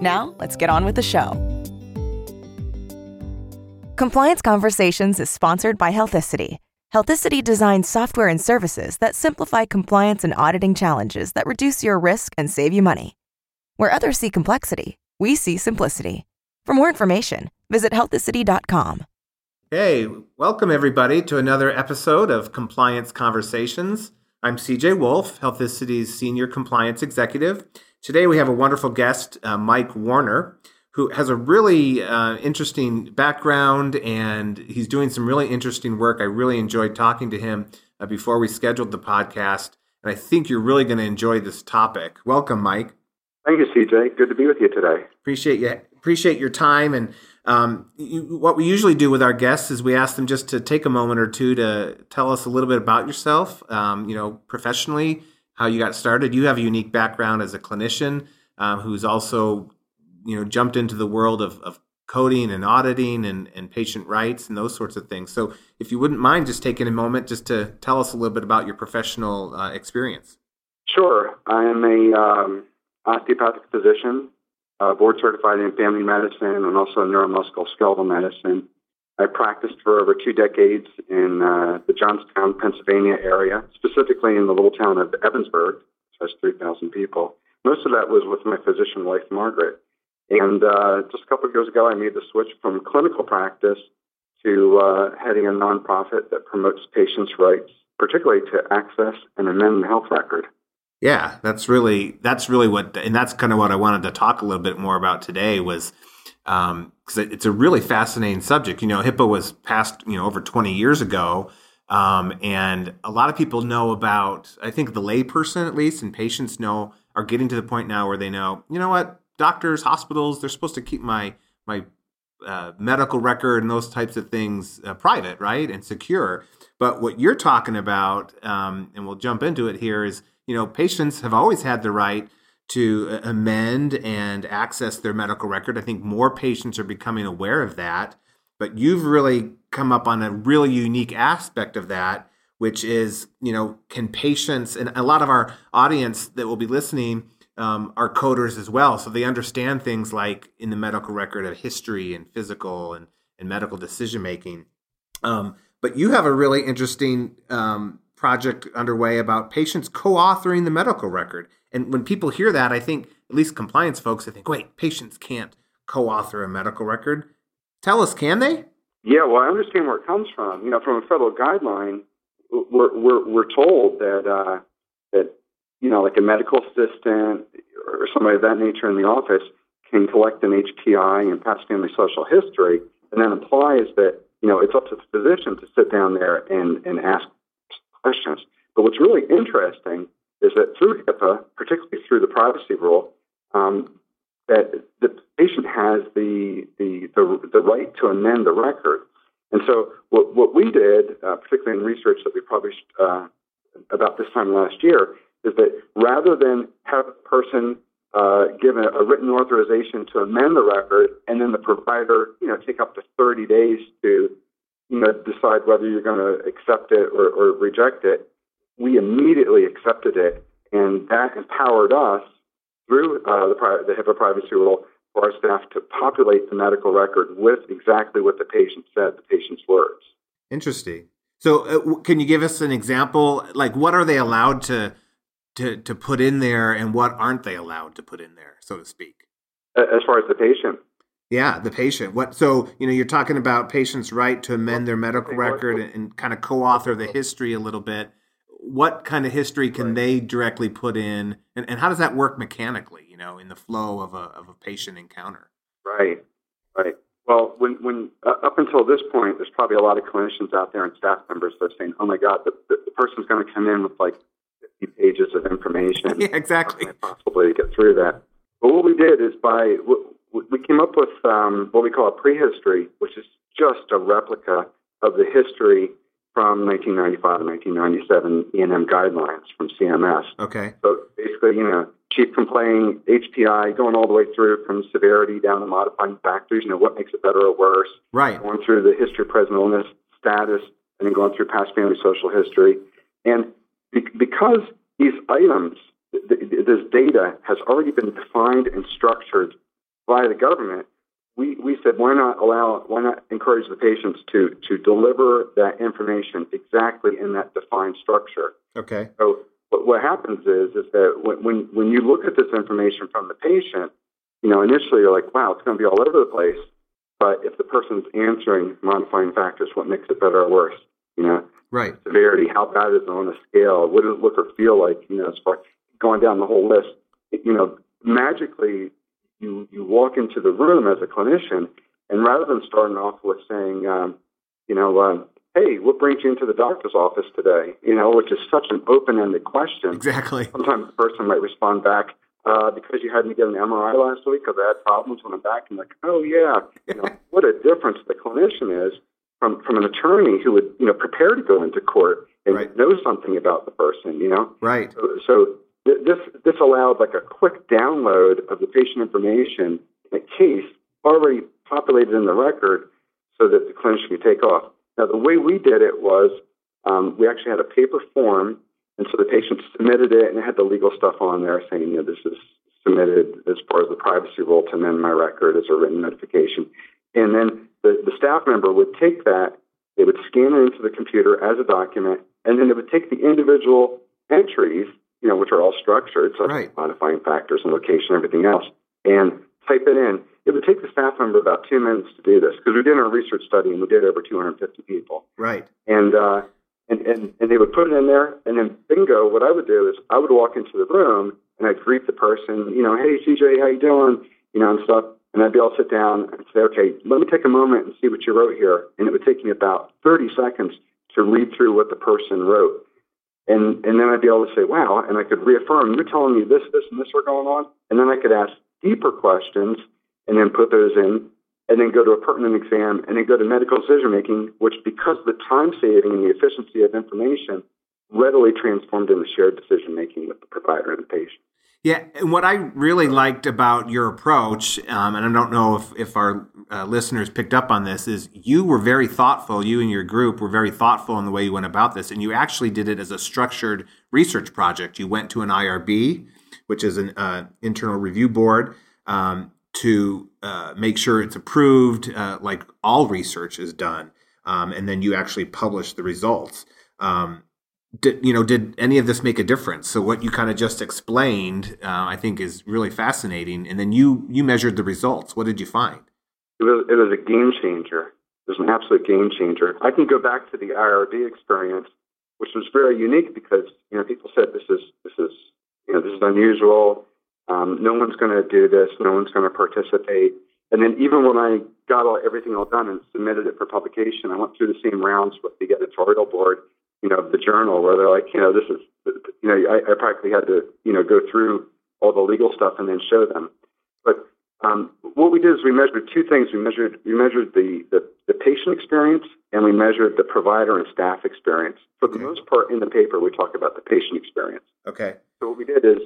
Now, let's get on with the show. Compliance Conversations is sponsored by Healthicity. Healthicity designs software and services that simplify compliance and auditing challenges that reduce your risk and save you money. Where others see complexity, we see simplicity. For more information, visit healthicity.com. Hey, welcome everybody to another episode of Compliance Conversations. I'm CJ Wolf, Healthicity's Senior Compliance Executive. Today we have a wonderful guest, uh, Mike Warner, who has a really uh, interesting background and he's doing some really interesting work. I really enjoyed talking to him uh, before we scheduled the podcast, and I think you're really going to enjoy this topic. Welcome, Mike. Thank you, CJ. Good to be with you today. Appreciate you. Appreciate your time and um, you, what we usually do with our guests is we ask them just to take a moment or two to tell us a little bit about yourself. Um, you know, professionally, how you got started. You have a unique background as a clinician um, who's also, you know, jumped into the world of, of coding and auditing and, and patient rights and those sorts of things. So, if you wouldn't mind just taking a moment just to tell us a little bit about your professional uh, experience. Sure. I am a um, osteopathic physician, uh, board certified in family medicine and also neuromusculoskeletal medicine. I practiced for over two decades in uh, the Johnstown, Pennsylvania area, specifically in the little town of Ebensburg, which has 3,000 people. Most of that was with my physician wife, Margaret. And uh, just a couple of years ago, I made the switch from clinical practice to uh, heading a nonprofit that promotes patients' rights, particularly to access and amend the health record. Yeah, that's really that's really what, and that's kind of what I wanted to talk a little bit more about today was because um, it's a really fascinating subject. You know, HIPAA was passed you know over 20 years ago, um, and a lot of people know about. I think the layperson, at least, and patients know are getting to the point now where they know, you know what, doctors, hospitals, they're supposed to keep my my uh, medical record and those types of things uh, private, right, and secure. But what you're talking about, um, and we'll jump into it here, is you know, patients have always had the right to uh, amend and access their medical record. I think more patients are becoming aware of that. But you've really come up on a really unique aspect of that, which is, you know, can patients and a lot of our audience that will be listening um, are coders as well. So they understand things like in the medical record of history and physical and, and medical decision making. Um, but you have a really interesting um, project underway about patients co-authoring the medical record. And when people hear that, I think at least compliance folks, I think, wait, patients can't co-author a medical record. Tell us, can they? Yeah, well, I understand where it comes from. You know, from a federal guideline, we're we're, we're told that uh, that you know, like a medical assistant or somebody of that nature in the office can collect an HPI and past family social history, and that implies that you know it's up to the physician to sit down there and and ask questions. But what's really interesting is that through HIPAA, particularly through the privacy rule, um, that the patient has the, the, the, the, right to amend the record. And so what, what we did, uh, particularly in research that we published uh, about this time last year, is that rather than have a person uh, give a, a, written authorization to amend the record and then the provider, you know, take up to 30 days to you know, decide whether you're going to accept it or, or reject it. We immediately accepted it, and that empowered us through uh, the, the HIPAA privacy rule for our staff to populate the medical record with exactly what the patient said, the patient's words. Interesting. So, uh, can you give us an example? Like, what are they allowed to to to put in there, and what aren't they allowed to put in there, so to speak? As far as the patient, yeah, the patient. What? So you know, you're talking about patients' right to amend their medical record and, and kind of co-author the history a little bit. What kind of history can right. they directly put in, and, and how does that work mechanically? You know, in the flow of a of a patient encounter. Right. Right. Well, when when uh, up until this point, there's probably a lot of clinicians out there and staff members that are saying, "Oh my God, the, the, the person's going to come in with like 50 pages of information. yeah, exactly. Possibly to get through that." But what we did is by we came up with um, what we call a prehistory, which is just a replica of the history from 1995 and 1997 E&M guidelines from CMS. Okay. So basically, you know, chief complaint, HPI, going all the way through from severity down to modifying factors, you know, what makes it better or worse. Right. Going through the history of present illness, status, and then going through past family social history. And be- because these items, th- th- this data has already been defined and structured by the government, we, we said why not allow why not encourage the patients to to deliver that information exactly in that defined structure. Okay. So what, what happens is is that when, when when you look at this information from the patient, you know initially you're like, wow, it's going to be all over the place. But if the person's answering modifying factors, what makes it better or worse? You know, Right. severity, how bad is it on a scale? What does it look or feel like? You know, as far going down the whole list, you know, magically you you walk into the room as a clinician, and rather than starting off with saying, um, you know, um, hey, what brings you into the doctor's office today? You know, which is such an open-ended question. Exactly. Sometimes the person might respond back, uh, because you had me get an MRI last week because I had problems on the back. I'm like, oh yeah, you know, what a difference the clinician is from from an attorney who would you know prepare to go into court and Right. know something about the person. You know, Right. so, so th- this this allowed like a quick download of the patient information in a case already populated in the record, so that the clinician could take off. Now the way we did it was um, we actually had a paper form, and so the patient submitted it, and it had the legal stuff on there saying, you know, this is submitted as far as the privacy rule to amend my record as a written notification, and then the, the staff member would take that, they would scan it into the computer as a document, and then it would take the individual entries, you know, which are all structured, such Right. as modifying factors and location, everything else, and type it in. It would take the staff member about two minutes to do this because we did a research study and we did over 250 people Right. and uh, and, and and they would put it in there, and then bingo. What I would do is I would walk into the room and I'd greet the person, you know, hey CJ, how you doing, you know, and stuff, and I'd be to sit down and say, okay, let me take a moment and see what you wrote here, and it would take me about 30 seconds to read through what the person wrote. And, and then I'd be able to say, wow, and I could reaffirm, you're telling me this, this, and this are going on. And then I could ask deeper questions and then put those in and then go to a pertinent exam, and then go to medical decision making, which, because of the time saving and the efficiency of information, readily transformed into shared decision making with the provider and the patient. Yeah, and what I really liked about your approach, um, and I don't know if, if our uh, listeners picked up on this, is you were very thoughtful. You and your group were very thoughtful in the way you went about this, and you actually did it as a structured research project. You went to an IRB, which is an uh, internal review board, um, to uh, make sure it's approved, uh, like all research is done, um, and then you actually publish the results. Um, did you know did any of this make a difference so what you kind of just explained uh, i think is really fascinating and then you you measured the results what did you find It was, it was a game changer. It was an absolute game changer. I can go back to the IRB experience, which was very unique because you know people said this is this is you know this is unusual. Um, no one's going to do this. No one's going to participate. And then even when I got all, everything all done and submitted it for publication, I went through the same rounds with the editorial board, you know, of the journal, where they're like, you know, this is, you know, I, I practically had to, you know, go through all the legal stuff and then show them. But um, what we did is we measured two things. We measured we measured the, the, the patient experience and we measured the provider and staff experience. For the most part, in the paper, we talk about the patient experience. okay So what we did is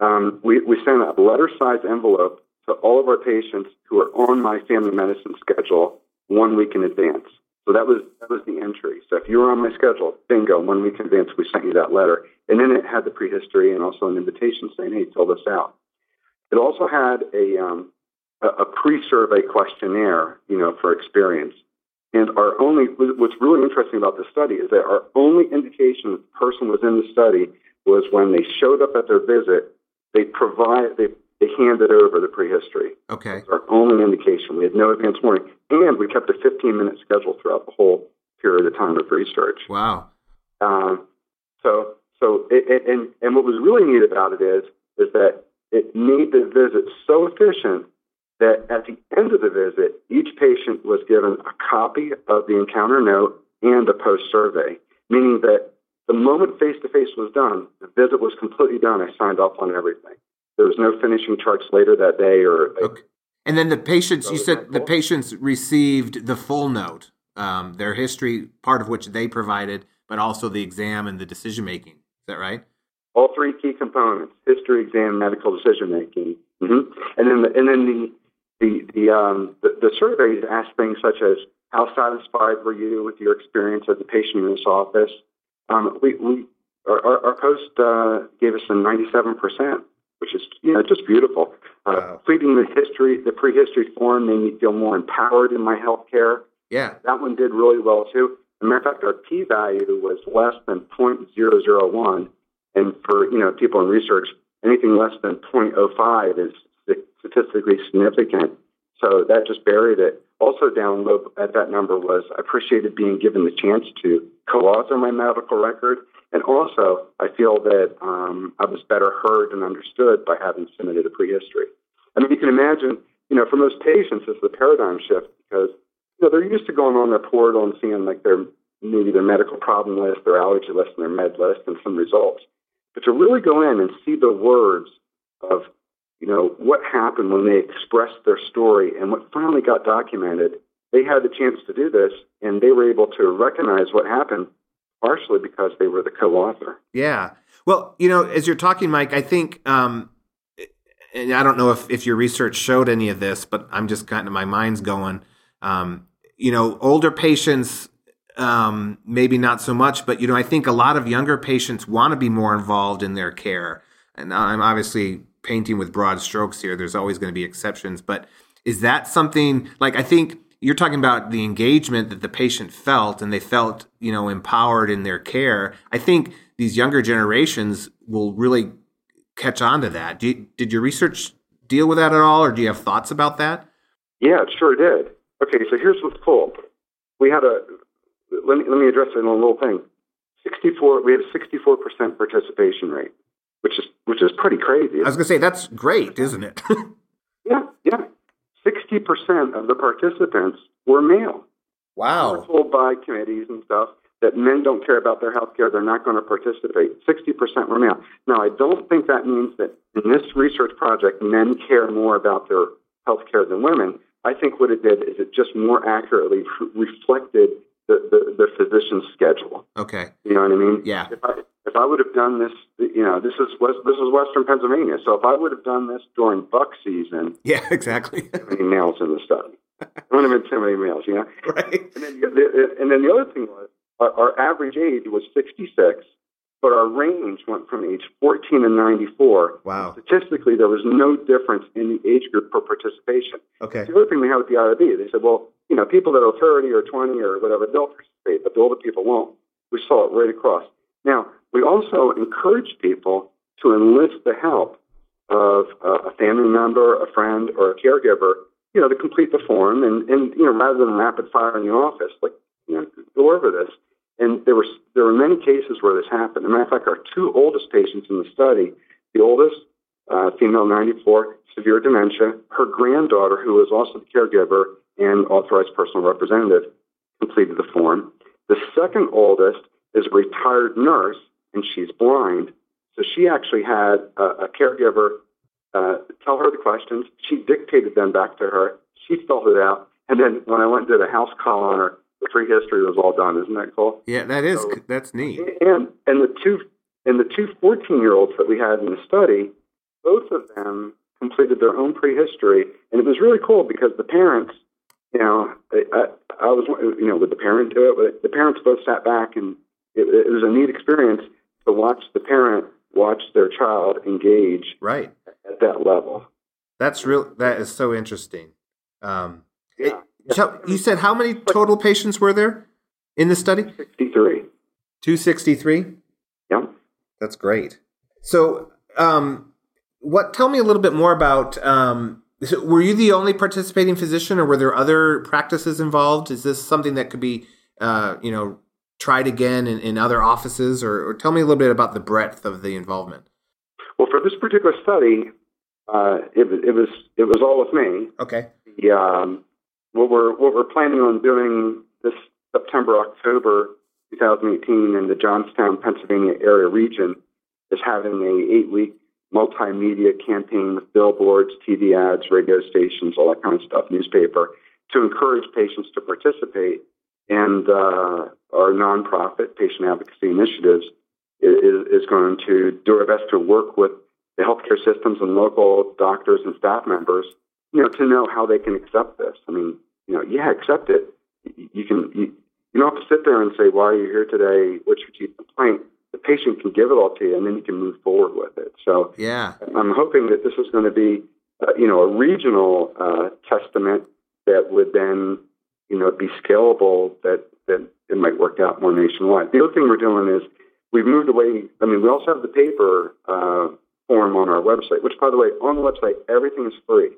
um, we, we sent a letter-sized envelope to all of our patients who are on my family medicine schedule one week in advance. So that was that was the entry. So if you were on my schedule, bingo, one week in advance, we sent you that letter, and then it had the prehistory and also an invitation saying, "Hey, fill this out." It also had a um, a, pre-survey questionnaire, you know, for experience. And our only what's really interesting about this study is that our only indication that the person was in the study was when they showed up at their visit, they provide they they handed over the prehistory. okay It's our only indication. We had no advance warning, and we kept a 15 minute schedule throughout the whole period of time of research. wow Um, so, so, it, it, and and what was really neat about it is is that it made the visit so efficient that at the end of the visit, each patient was given a copy of the encounter note and a post survey, meaning that the moment face to face was done, the visit was completely done. I signed off on everything. There was no finishing charts later that day, or okay And then the patients, you said the patients received the full note, um, their history, part of which they provided, but also the exam and the decision making. Is that right? All three key components: history, exam, medical decision making. hmm And then, the, and then the the the, um, the the surveys ask things such as how satisfied were you with your experience as a patient in this office? Um, we we our, our, our post uh, gave us a 97 percent, which is you know just beautiful. Uh, Wow. Completing the history, the prehistory form made me feel more empowered in my healthcare. Yeah. That one did really well too. As a matter of fact, our p value was less than 0.001. And for you know people in research, anything less than 0.05 is statistically significant. So that just buried it. Also down low at that number was I appreciated being given the chance to co-author my medical record, and also I feel that um, I was better heard and understood by having submitted a prehistory. I mean, you can imagine, you know, for most patients, it's the paradigm shift because you know they're used to going on their portal and seeing like their maybe their medical problem list, their allergy list, and their med list, and some results. But to really go in and see the words of you know, what happened when they expressed their story and what finally got documented. They had the chance to do this, and they were able to recognize what happened partially because they were the co-author. Yeah. Well, you know, as you're talking, Mike, I think, um, and I don't know if, if your research showed any of this, but I'm just kind of my mind's going. Um, you know, older patients, um, maybe not so much, but you know, I think a lot of younger patients want to be more involved in their care. And I'm obviously painting with broad strokes here. There's always going to be exceptions, but is that something like I think you're talking about the engagement that the patient felt and they felt, you know, empowered in their care. I think these younger generations will really catch on to that. You, did your research deal with that at all or do you have thoughts about that? Yeah, it sure did. Okay, so here's what's cool. We had a let me let me address it in a little thing. Sixty four we had a sixty four percent participation rate, which is which is pretty crazy. I was going to say that's great, isn't it? yeah, yeah. Sixty percent of the participants were male. wow. We're told by committees and stuff that men don't care about their health care, they're not going to participate. 60% were male. Now, I don't think that means that in this research project, men care more about their health care than women. I think what it did is it just more accurately reflected the, the, the physician's schedule. Okay. You know what I mean? Yeah. If I, if I would have done this, you know, this is west, this is Western Pennsylvania. So if I would have done this during buck season, Yeah, exactly. many males in the study. There wouldn't have been too many males, you know? right. And then, the, and then the other thing was our, our average age was 66, but our range went from age 14 to 94. Wow. Statistically, there was no difference in the age group for participation. Okay. The other thing we had with the IRB, they said, well, you know, people that are 30 or 20 or whatever, they'll participate, but the older people won't. We saw it right across. Now, we also encourage people to enlist the help of uh, a family member, a friend, or a caregiver, you know, to complete the form and, and you know, rather than rapid fire in the office, like, you know, go over this. And there were there were many cases where this happened. As a matter of fact, our two oldest patients in the study, the oldest, uh, female 94, severe dementia, her granddaughter, who was also the caregiver and authorized personal representative, completed the form. The second oldest is a retired nurse, and she's blind. So she actually had a, a caregiver uh, tell her the questions. She dictated them back to her. She filled it out. And then when I went and did a house call on her, the prehistory was all done. Isn't that cool? Yeah, that is So- that's neat. And and the two and the two 14 year olds that we had in the study, both of them completed their own prehistory, and it was really cool because the parents, you know, I, I, I was, you know, would the parent do it? But the parents both sat back, and it, it was a neat experience to watch the parent watch their child engage Right. at that level. That's real. That is so interesting. Um, Yeah. so you said how many total patients were there in the study? 63. Two sixty three. Yeah. That's great. So, um, what? Tell me a little bit more about. Um, so were you the only participating physician, or were there other practices involved? Is this something that could be, uh, you know, tried again in, in other offices, or, or tell me a little bit about the breadth of the involvement? Well, for this particular study, uh, it, was- it was it was all with me. Okay. the um, what we're what we're planning on doing this September October 2018 in the Johnstown Pennsylvania area region is having a eight week multimedia campaign with billboards, TV ads, radio stations, all that kind of stuff, newspaper, to encourage patients to participate. And uh, our nonprofit patient advocacy initiatives is, is going to do our best to work with the healthcare systems and local doctors and staff members, you know, to know how they can accept this. I mean, you know, yeah, accept it. You can, you, you don't have to sit there and say, why are you here today? What's your chief complaint? The patient can give it all to you, and then you can move forward with it. So, yeah, I'm hoping that this is going to be, uh, you know, a regional uh, testament that would then, you know, be scalable. That that it might work out more nationwide. The other thing we're doing is we've moved away. I mean, we also have the paper uh, form on our website, which, by the way, on the website, everything is free.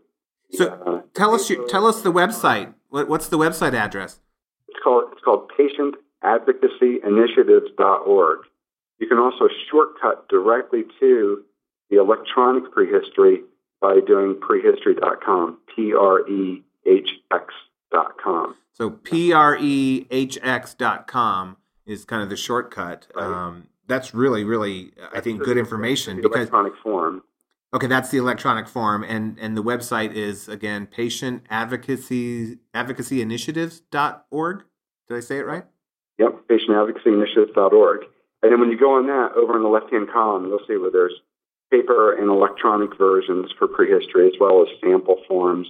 So uh, tell us tell us the website. What, what's the website address? It's called it's called patientadvocacyinitiatives.org. You can also shortcut directly to the electronic prehistory by doing prehistory.com. P R E H X.com. So P R E H X.com is kind of the shortcut. Right. Um, that's really, really, I think, good information because electronic form. Okay, that's the electronic form, and and the website is again patient advocacy advocacy initiatives.org. Did I say it right? Yep, patient advocacy initiatives.org. And then when you go on that, over in the left hand column, you'll see where there's paper and electronic versions for prehistory as well as sample forms.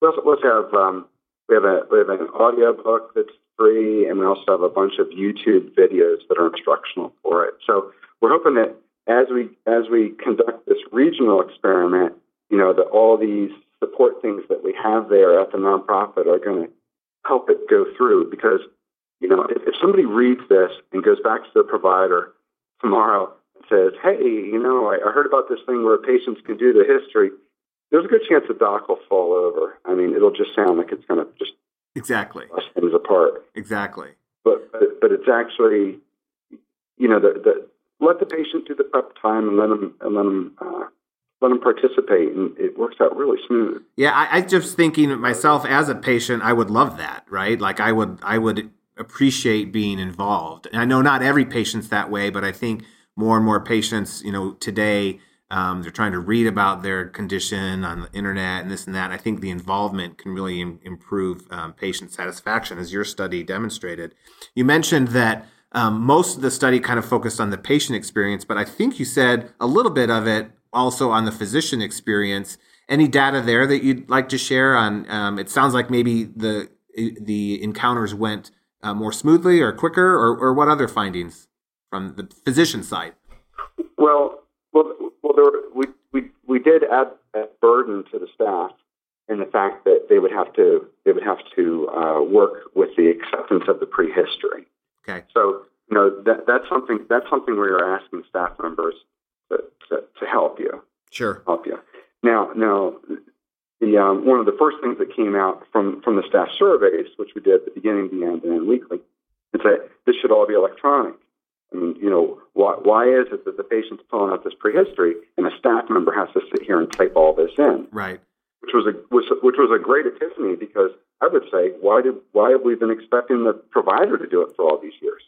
We also, we also have um, we have a we have an audio book that's free, and we also have a bunch of YouTube videos that are instructional for it. So we're hoping that as we as we conduct this regional experiment, you know, that all these support things that we have there at the nonprofit are going to help it go through. Because you know, if, if somebody reads this and goes back to their provider tomorrow and says, "Hey, you know, I, I heard about this thing where patients can do the history," there's a good chance the doc will fall over. I mean, it'll just sound like it's going to just exactly bust things apart. Exactly. But but, but it's actually, you know, the, the let the patient do the prep time and let them and let them uh, let them participate, and it works out really smooth. Yeah, I, I just thinking myself as a patient, I would love that, right? Like I would, I would appreciate being involved. And I know not every patient's that way, but I think more and more patients, you know, today. Um, they're trying to read about their condition on the internet and this and that. I think the involvement can really Im- improve um, patient satisfaction, as your study demonstrated. You mentioned that um, most of the study kind of focused on the patient experience, but I think you said a little bit of it also on the physician experience. Any data there that you'd like to share on? Um, it sounds like maybe the the encounters went uh, more smoothly or quicker, or, or what other findings from the physician side? Well, well, well, there were, we we we did add a burden to the staff in the fact that they would have to they would have to uh, work with the acceptance of the prehistory. Okay. So you know that that's something that's something where you're asking staff members to, to, to help you. Sure. Help you. Now, now, the um, one of the first things that came out from from the staff surveys, beginning, the end, and then weekly, is that this should all be electronic. I mean, you know, why, why is it that the patient's filling out this prehistory and a staff member has to sit here and type all this in? Right. Which was a which, which was a great epiphany because I would say, why did why have we been expecting the provider to do it for all these years?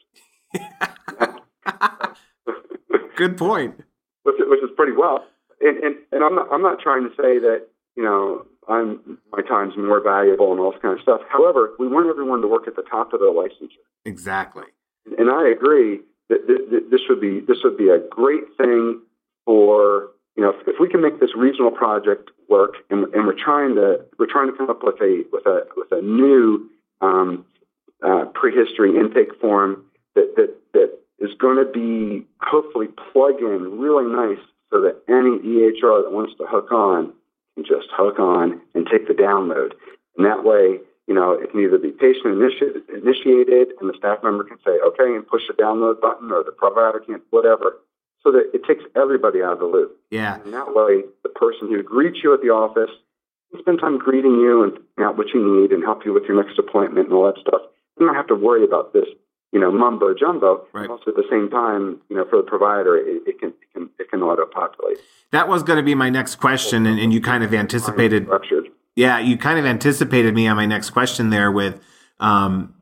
Good point. Which, which is pretty well. And, and and I'm not I'm not trying to say that you know I'm my time's more valuable and all this kind of stuff. However, we want everyone to work at the top of their licensure. Exactly. And I agree that this would be this would be a great thing for you know, if, if, we can make this regional project work, and, and, we're trying to we're trying to come up with a with a with a new um, uh, prehistory intake form that that that is going to be hopefully plug in really nice, so that any EHR that wants to hook on can just hook on and take the download, and that way. You know, it can either be patient initiated, and the staff member can say, "Okay," and push the download button, or the provider can, whatever so that it takes everybody out of the loop. Yeah. And that way, the person who greets you at the office can spend time greeting you and out what you need and help you with your next appointment and all that stuff. You don't have to worry about this, you know, mumbo jumbo. Right. Also, at the same time, you know, for the provider, it, it can it can it can auto populate. That was going to be my next question, and, and you kind of anticipated. Yeah, you kind of anticipated me on my next question there with. Um,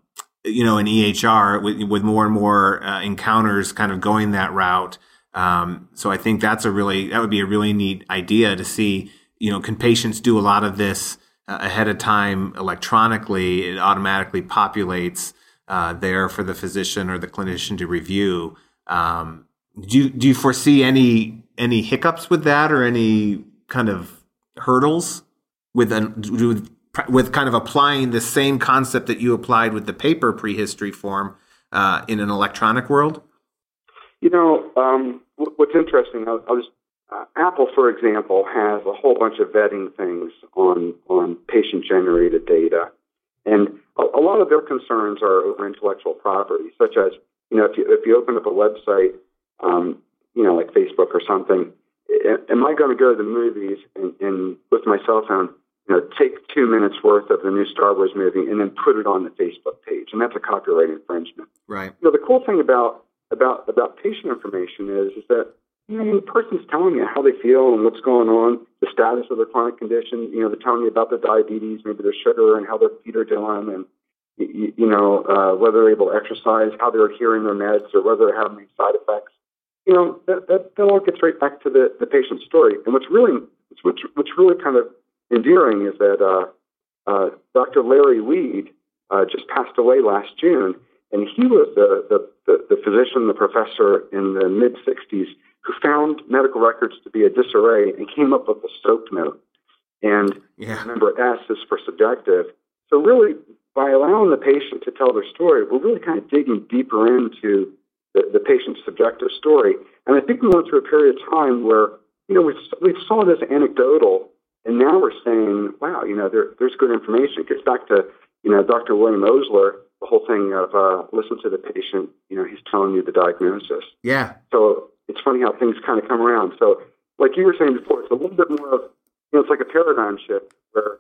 you know, an EHR with, with more and more uh, encounters kind of going that route Um, so I think that's a really that would be a really neat idea to see. You know, can patients do a lot of this uh, ahead of time electronically? It automatically populates uh, there for the physician or the clinician to review. Um, do you, do you foresee any any hiccups with that or any kind of hurdles with an, with with kind of applying the same concept that you applied with the paper prehistory form uh, in an electronic world? You know, um, what's interesting, I, was, uh, Apple, for example, has a whole bunch of vetting things on on patient generated data, and a, a, lot of their concerns are over intellectual property, such as you know, if you if you open up a website, um, you know, like Facebook or something, am I going to go to the movies and, and with my cell phone? you know, take two minutes worth of the new Star Wars movie and then put it on the Facebook page, and that's a copyright infringement. Right. You know, the cool thing about about about patient information is is that know, the person's telling you how they feel and what's going on, the status of their chronic condition. You know, they're telling you about their diabetes, maybe their sugar, and how their feet are doing, and you, you know uh, whether they're able to exercise, how they're adhering their meds, or whether they're having any side effects. You know, that that, that all gets right back to the the patient's story. And what's really what's what's really kind of endearing is that uh, uh, Dr. Larry Weed uh, just passed away last June, and he was the, the, the, the physician, the professor in the mid 60s who found medical records to be a disarray and came up with the SOAP note. And yeah. remember, S is for subjective. So, really, by allowing the patient to tell their story, we're really kind of digging deeper into the, the patient's subjective story. And I think we went through a period of time where, you know, we, we saw this anecdotal and now we're saying, wow, you know, there, there's good information. It gets back to, you know, Dr. William Osler, the whole thing of uh, listen to the patient. You know, he's telling you the diagnosis. Yeah. So it's funny how things kind of come around. So, like you were saying before, it's a little bit more of, you know, it's like a paradigm shift where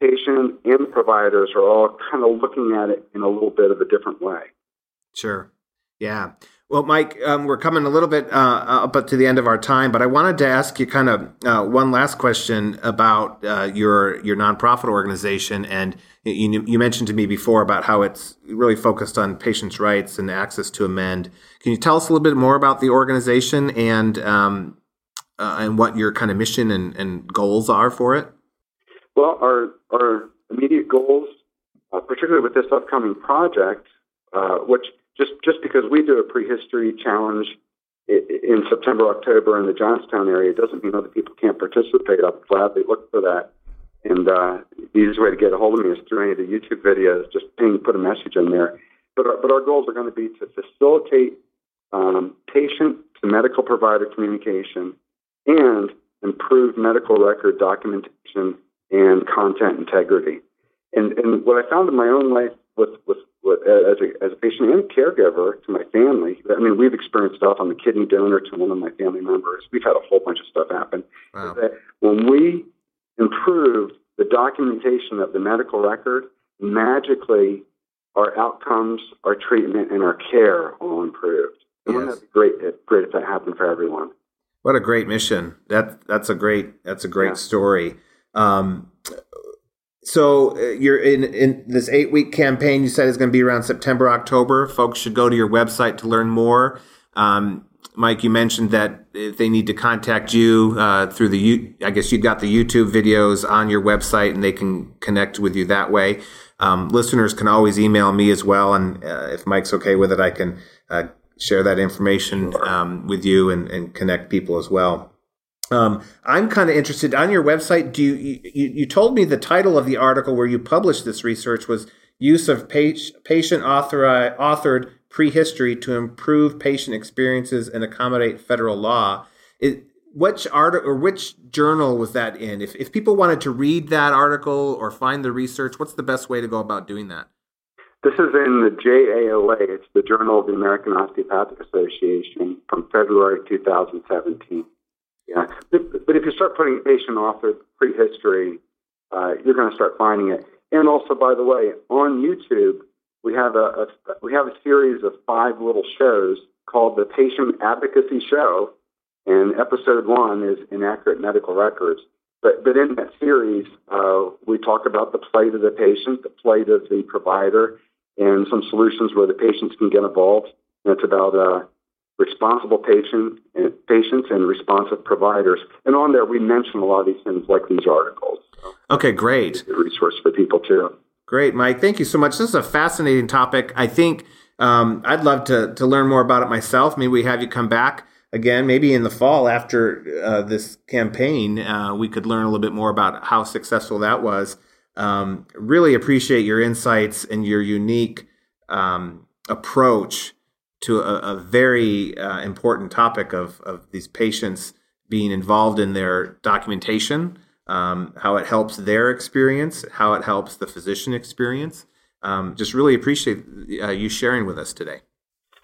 patient and providers are all kind of looking at it in a little bit of a different way. Sure. Yeah. Well, Mike, um, we're coming a little bit uh, up to the end of our time, but I wanted to ask you kind of uh, one last question about uh, your your nonprofit organization. And you, you, mentioned to me before about how it's really focused on patients' rights and access to amend. Can you tell us a little bit more about the organization and um, uh, and what your kind of mission and, and, goals are for it? Well, our our immediate goals, uh, particularly with this upcoming project, uh, which just just because we do a prehistory challenge in September, October in the Johnstown area doesn't mean other people can't participate. I'll gladly look for that. And uh, the easiest way to get a hold of me is through any of the YouTube videos. Just ping, put a message in there. But our, but our goals are going to be to facilitate um, patient to medical provider communication and improve medical record documentation and content integrity. And, and what I found in my own life with, with as a, as a patient and caregiver to my family. I mean, we've experienced stuff I'm a kidney donor to one of my family members. We've had a whole bunch of stuff happen. Wow. That when we improved the documentation of the medical record, magically our outcomes, our treatment, and our care all improved. And yes. wouldn't be great? Great if that happened for everyone. What a great mission! That that's a great that's a great yeah. story. Um, so uh, you're in in this eight week campaign. You said is going to be around September October. Folks should go to your website to learn more. Um, Mike, you mentioned that if they need to contact you uh, through the, I guess you've got the YouTube videos on your website, and they can connect with you that way. Um, listeners can always email me as well, and uh, if Mike's okay with it, I can uh, share that information um, with you and, and connect people as well. Um, I'm kind of interested on your website. Do you, you, you told me the title of the article where you published this research was use of patient author, authored prehistory to improve patient experiences and accommodate federal law. It, which article or which journal was that in? If if people wanted to read that article or find the research, what's the best way to go about doing that? This is in the JAOA. It's the Journal of the American Osteopathic Association from February 2017. Yeah, but if you start putting patient authored prehistory, uh, you're going to start finding it. And also, by the way, on YouTube, we have a, a we have a series of five little shows called the Patient Advocacy Show, and episode one is inaccurate medical records. But but in that series, uh, we talk about the plight of the patient, the plight of the provider, and some solutions where the patients can get involved. And it's about uh, responsible patient, patients and responsive providers. And on there, we mention a lot of these things like these articles. So okay, great. A resource for people too. Great, Mike. Thank you so much. This is a fascinating topic. I think um, I'd love to, to learn more about it myself. Maybe we have you come back again, maybe in the fall after uh, this campaign, uh, we could learn a little bit more about how successful that was. Um, really appreciate your insights and your unique um, approach to a, a very uh, important topic of, of these patients being involved in their documentation, um, how it helps their experience, how it helps the physician experience. Um, just really appreciate uh, you sharing with us today.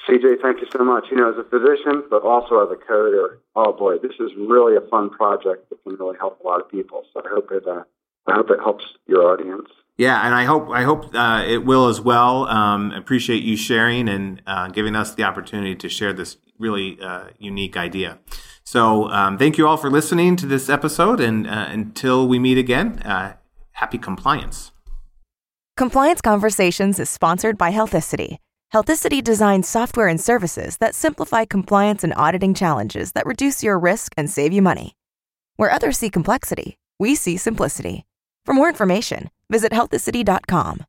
CJ, thank you so much. You know, as a physician, but also as a coder, oh boy, this is really a fun project that can really help a lot of people. So I hope it, uh, I hope it helps your audience. Yeah, and I hope I hope uh, it will as well. Um, appreciate you sharing and uh, giving us the opportunity to share this really uh, unique idea. So um, thank you all for listening to this episode, and uh, until we meet again, uh, happy compliance. Compliance Conversations is sponsored by Healthicity. Healthicity designs software and services that simplify compliance and auditing challenges that reduce your risk and save you money. Where others see complexity, we see simplicity. For more information, visit healthicity.com.